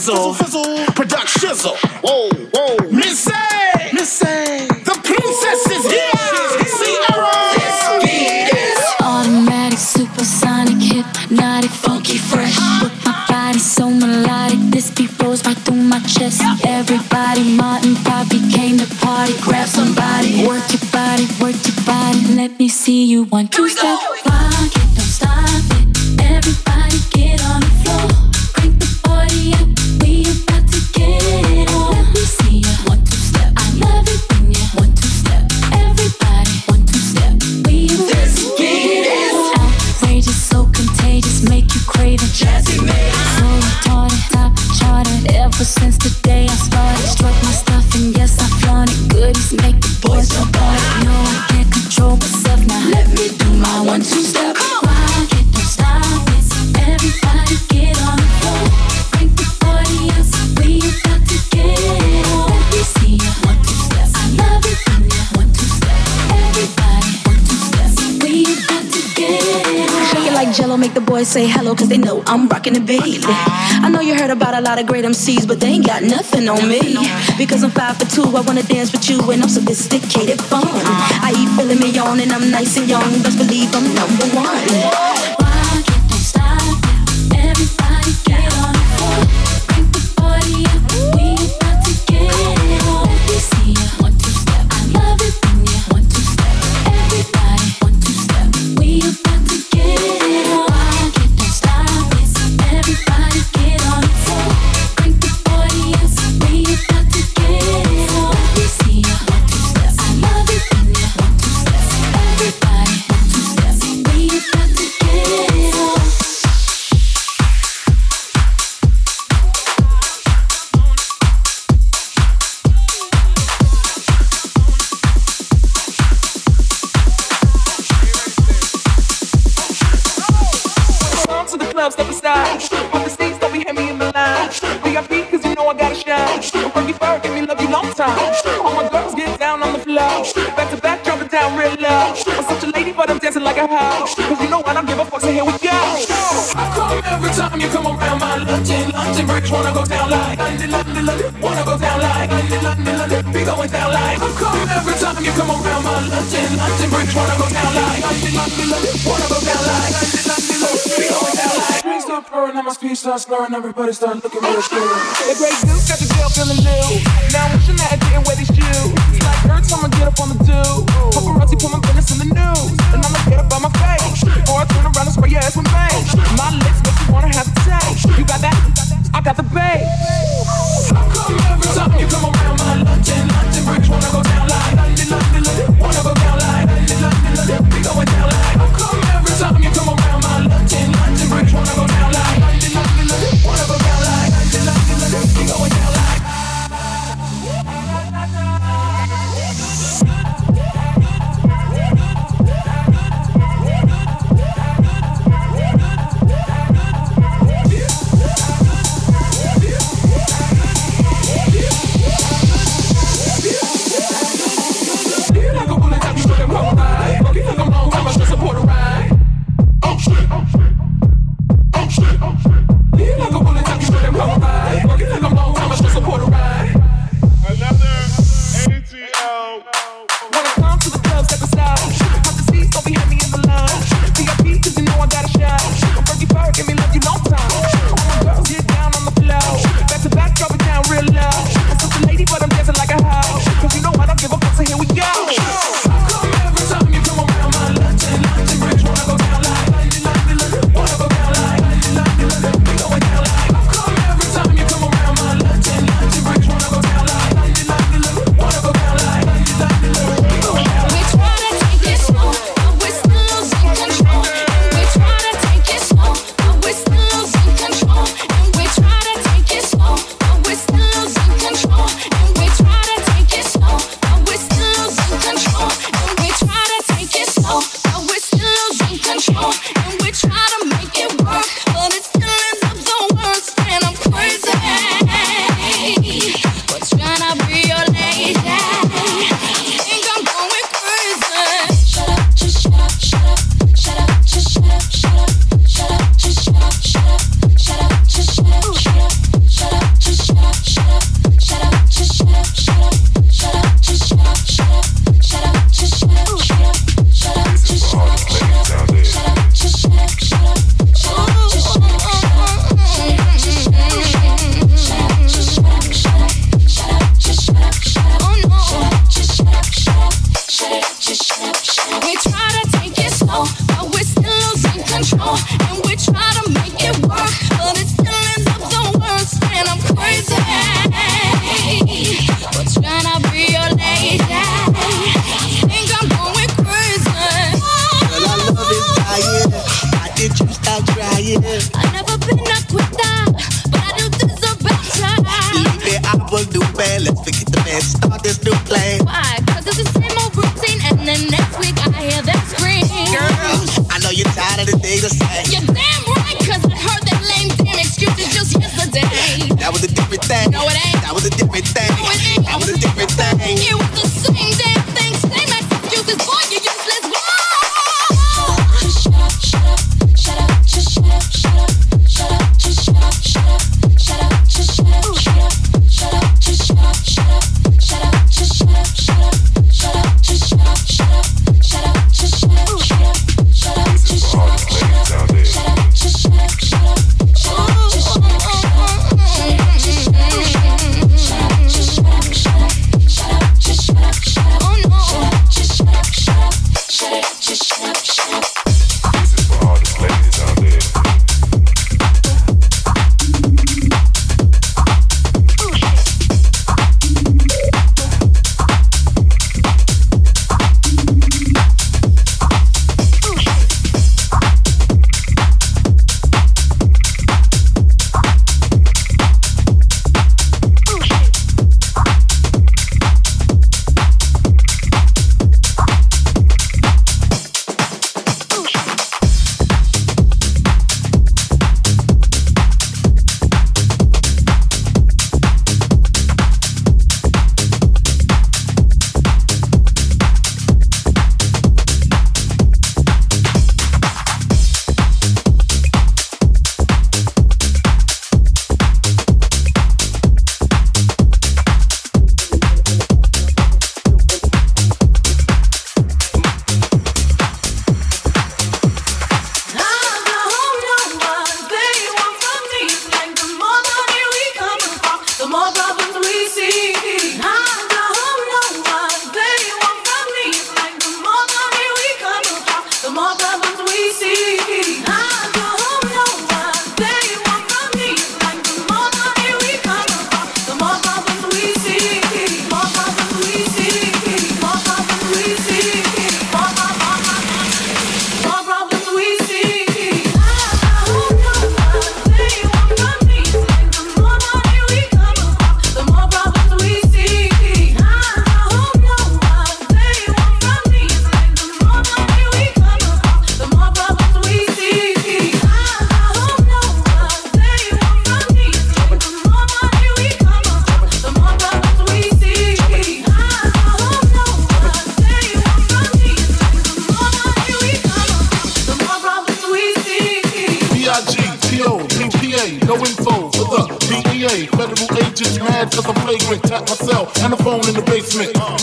fizzle, fizzle, fizzle, product shizzle. Whoa, whoa, Missy, Missy, the princess is here. Ciara, automatic, supersonic, hypnotic, funky, fresh. But my body so melodic, this beat rolls right through my chest. Everybody, Martin, Bobby came to party. Grab somebody, work your body, work your body. Let me see you one, two step. One, say hello cause they know I'm rocking the baby. I know you heard about a lot of great MCs, but they ain't got nothing on me. Because I'm five for two, I wanna dance with you and I'm sophisticated fun. I eat filet mignon and I'm nice and young, best believe I'm number one. start everybody start looking real. The great got the girl feeling new. Now I'm wishing that I didn't wear these shoes. Like get up on the put my business in the news, and my face. Or I turn around and spray your ass with. My lips you wanna have. You got that? I got the bass.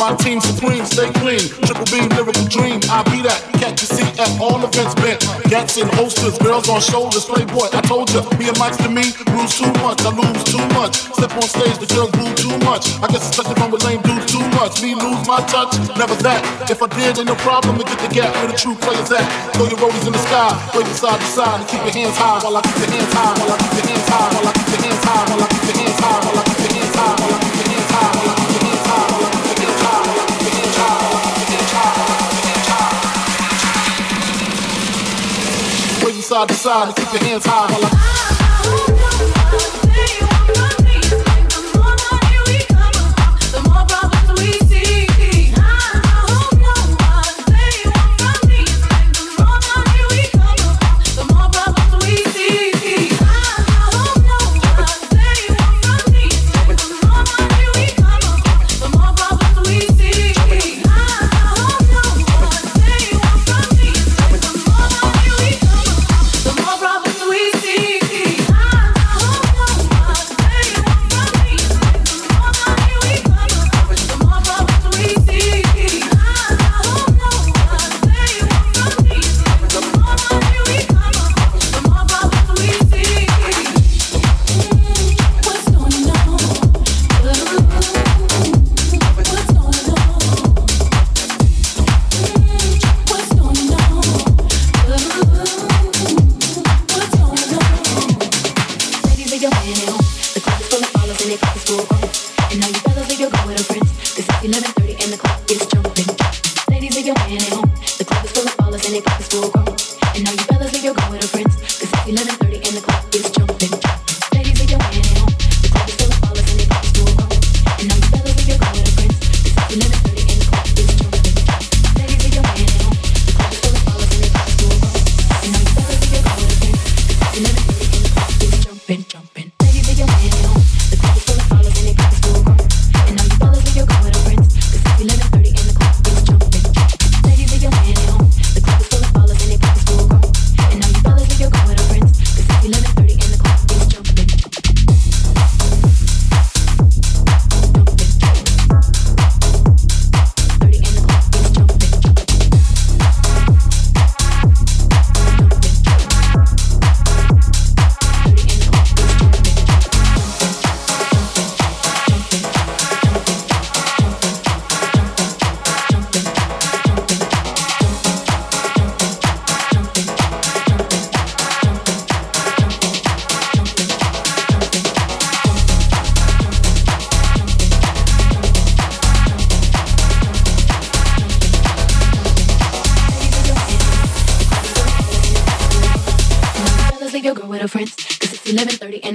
My team supreme, stay clean. Triple B, lyrical dream. I be that. Catch a seat at all events bent. Gats and holsters, girls on shoulders. Playboy, I told ya. Me and Mike's to me, lose too much. I lose too much. Step on stage, the girls boo too much. I guess it's touching on with lame dudes too much. Me lose my touch, never that. If I did, ain't no problem. And get the gap where the true players at. Throw your roadies in the sky, wave side to side, and keep your hands high while I keep your hands high, while I keep your hands high, while I keep your hands high, while I keep your hands high. side to side and keep your hands high while I'm.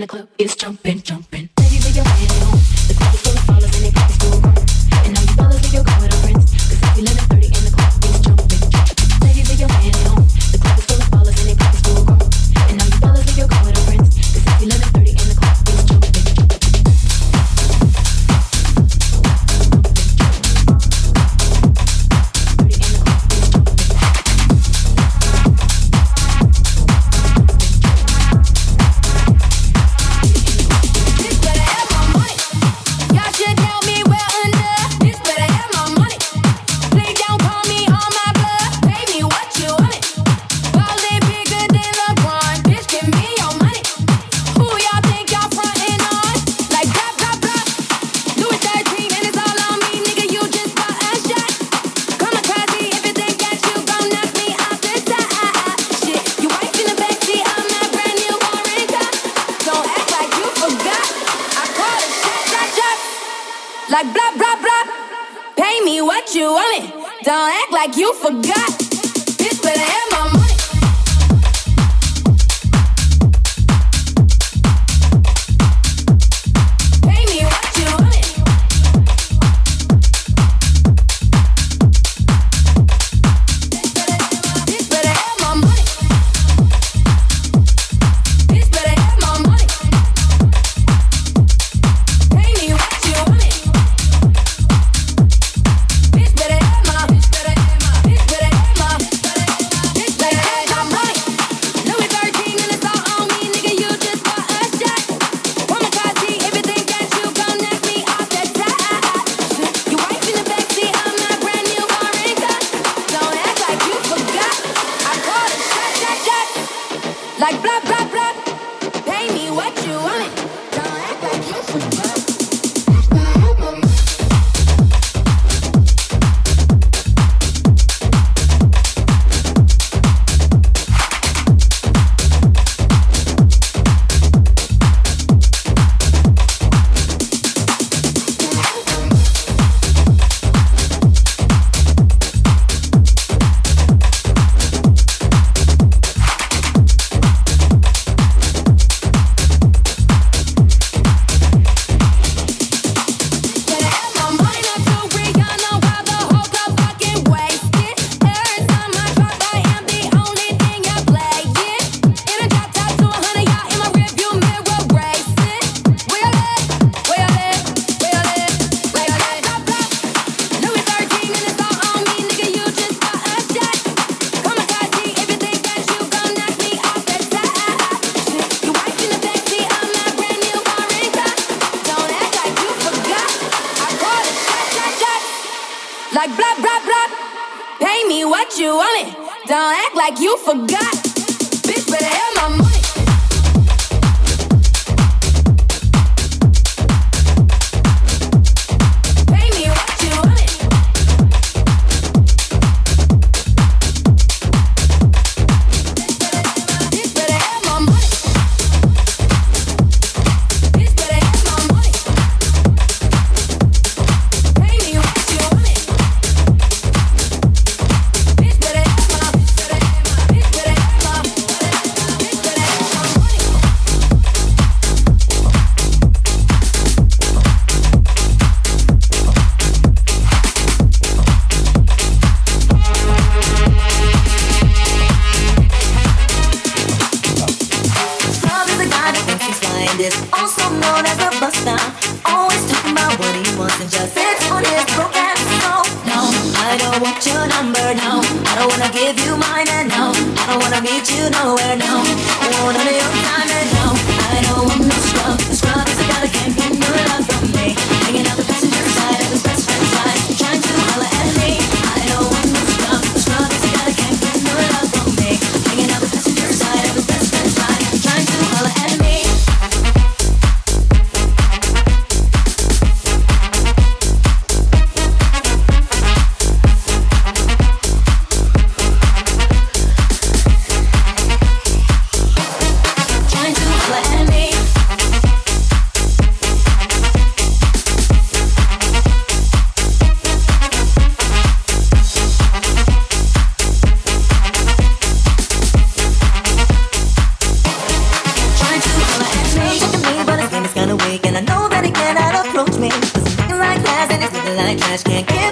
the club. Is and I know that he cannot approach me. Cause it's looking like trash, and it's looking like trash. Can't get.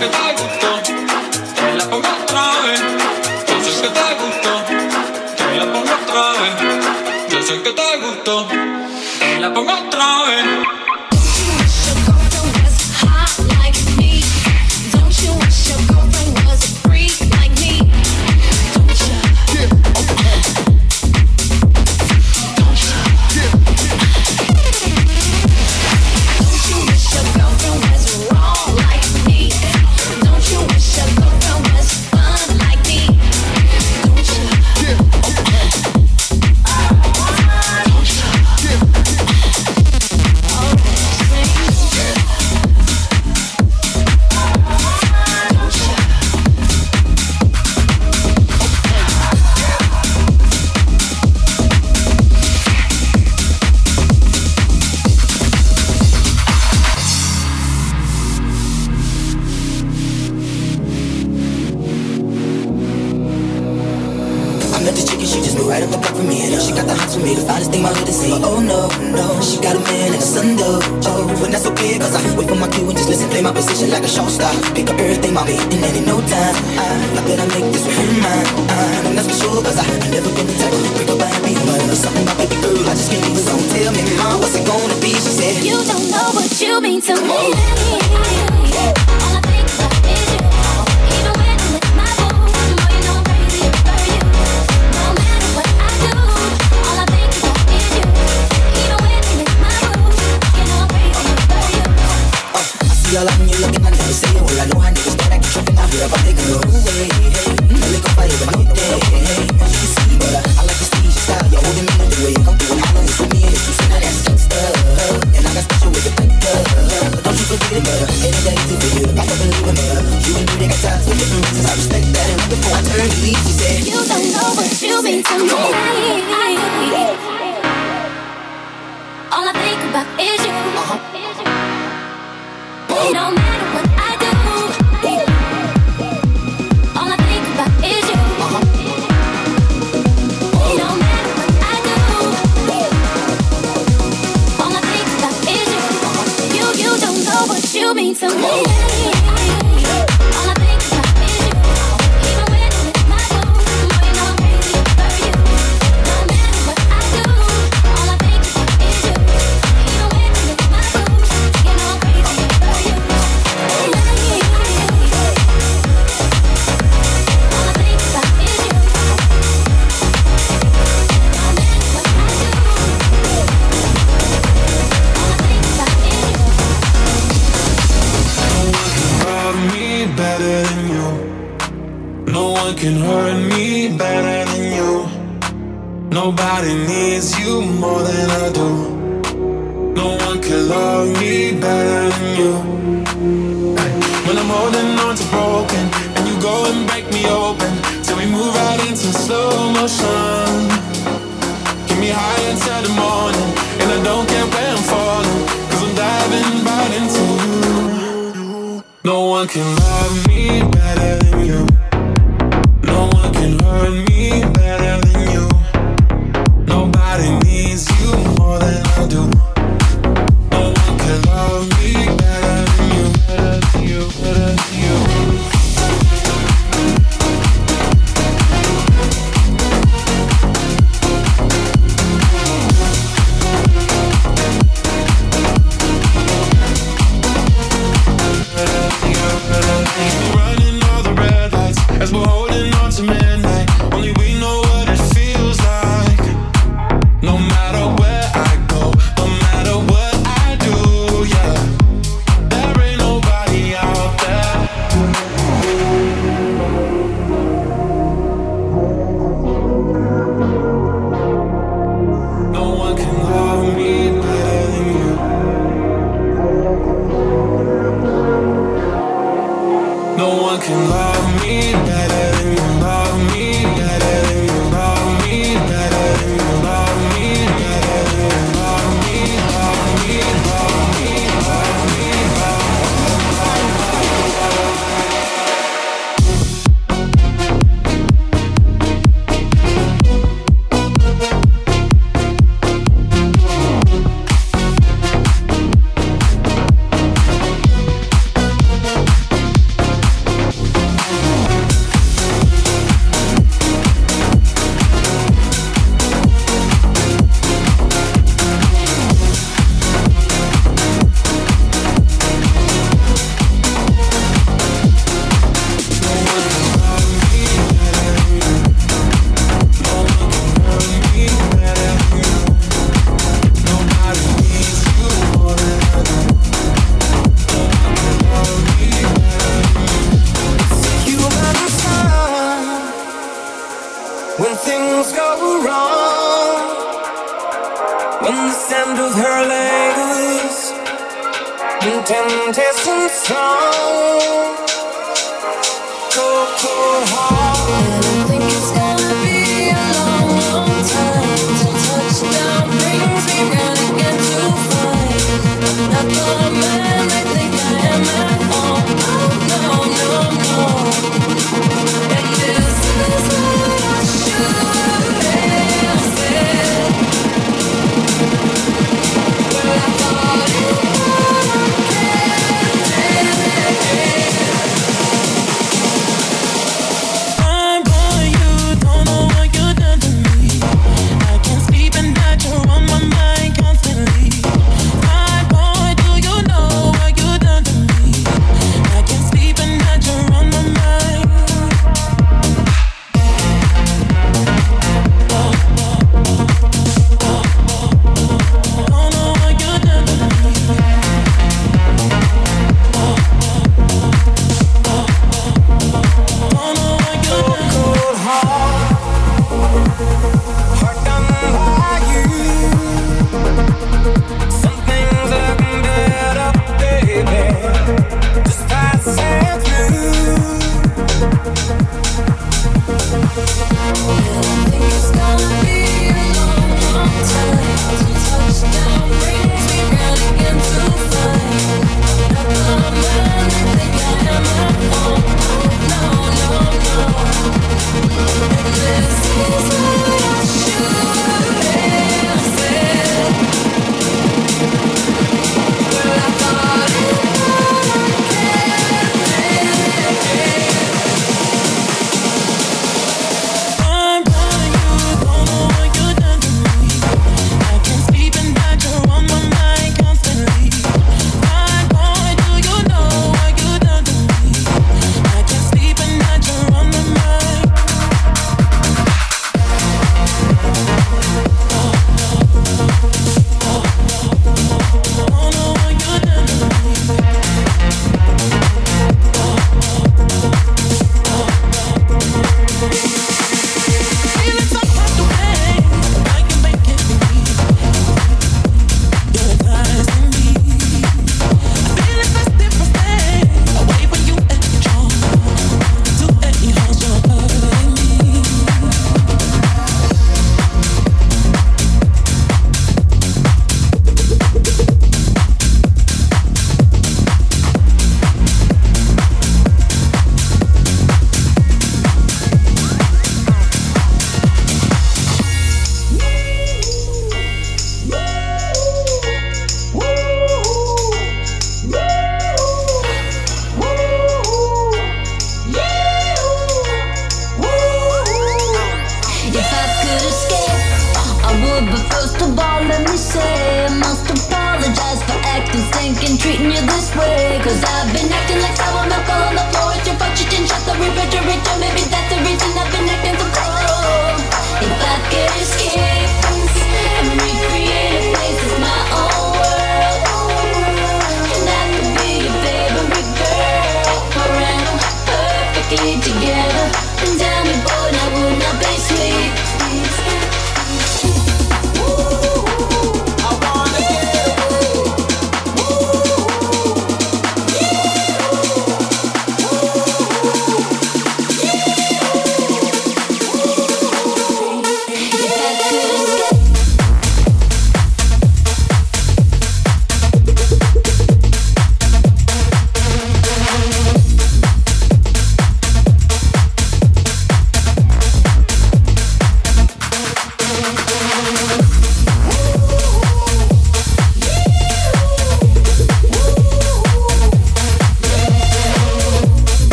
que te gustó, te la pongo otra vez. Yo sé que te la pongo otra vez. Yo sé que can hurt me better than you. Nobody needs you more than I do. No one can love me better than you. When I'm holding on to broken, and you go and break me open, till we move right into slow motion. Get me high until the morning, and I don't care where I'm falling, cause I'm diving right into you. No one can love me better. Cold, cold heart.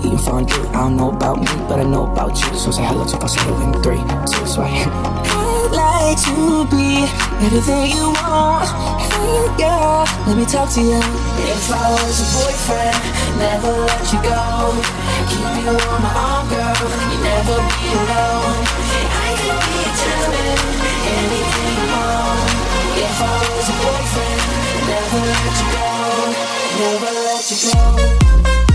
be eating fondue. I don't know about me, but I know about you. So say hello to us hello in three, two, so I I'd like to be everything you want. Hey, girl, let me talk to you. If I was your boyfriend, never let you go. Keep you on my arm, girl. You never be alone. I could be a gentleman, anything you want. If I was your boyfriend, never let you go. Never let you go.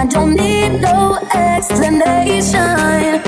I don't need no explanation,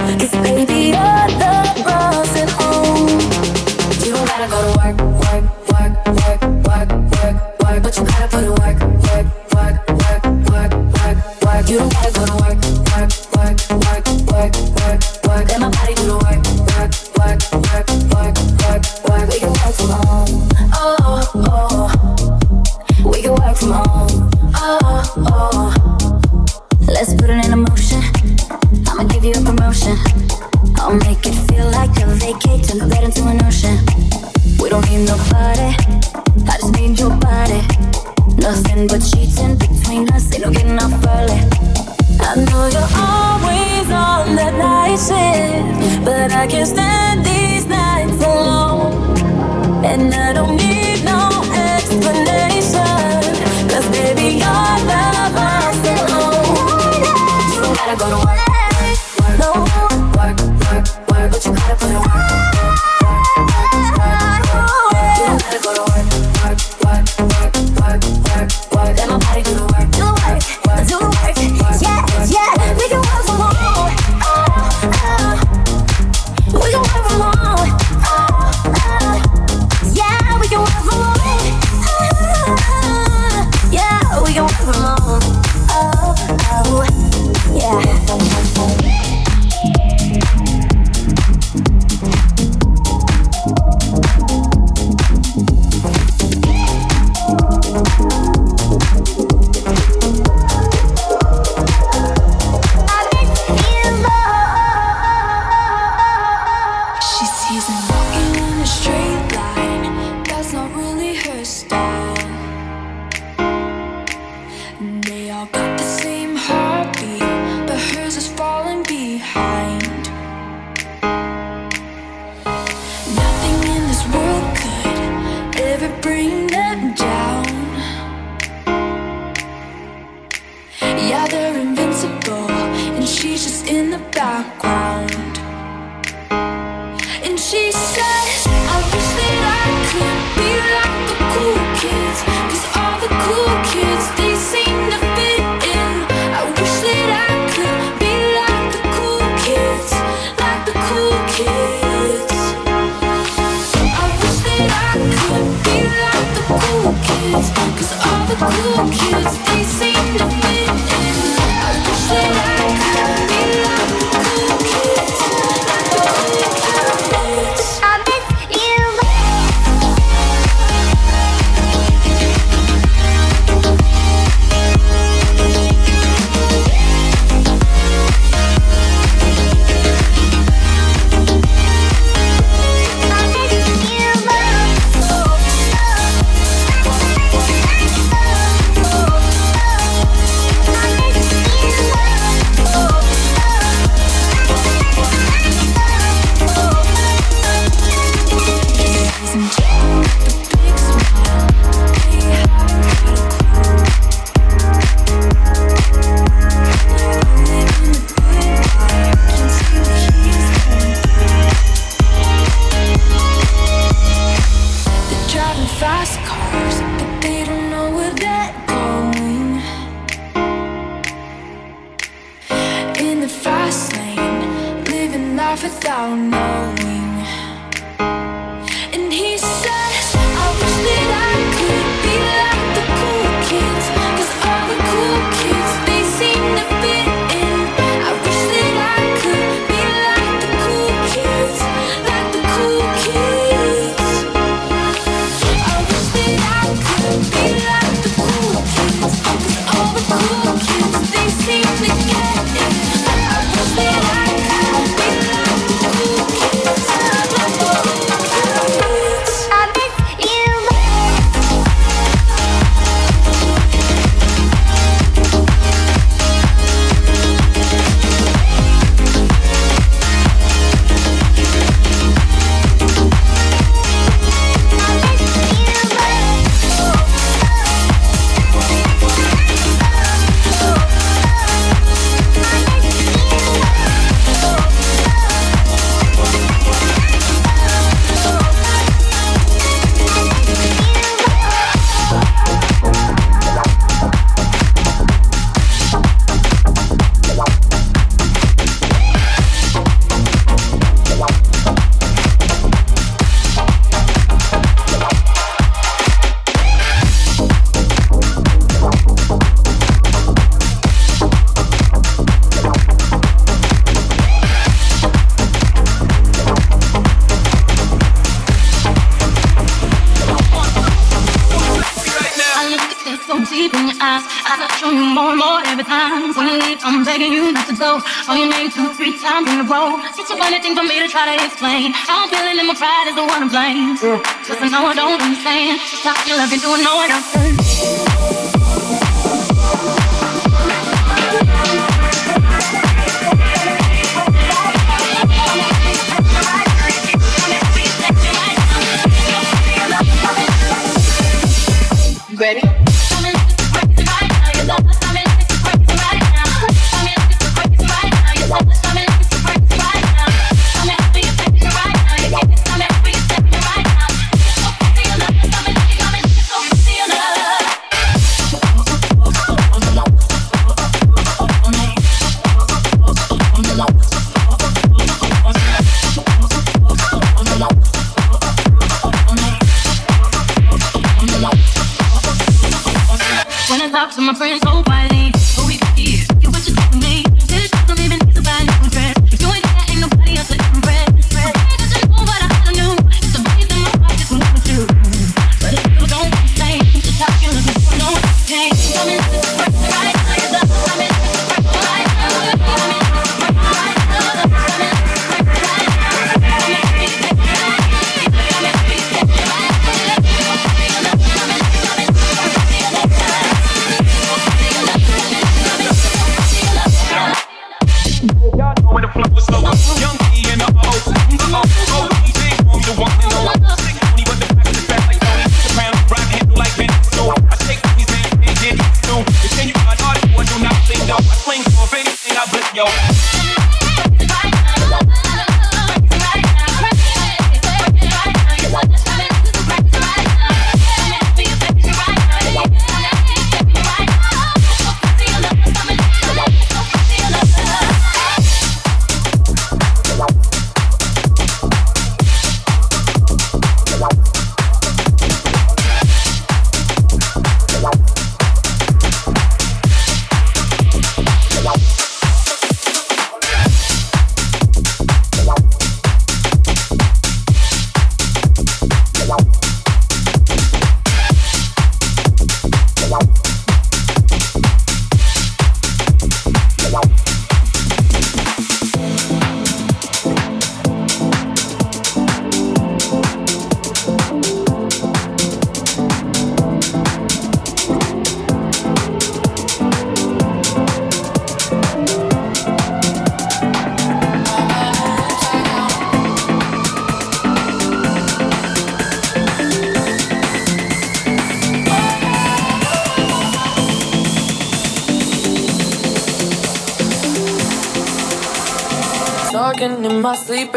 I'm in the road. Such a funny thing for me to try to explain. How I'm feeling and my pride is the one I'm blame. Just I know I don't understand. Just how you love and doing no one else.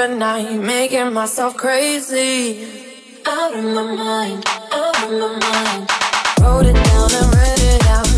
night, making myself crazy. Out of my mind, out of my mind. Wrote it down and read it out.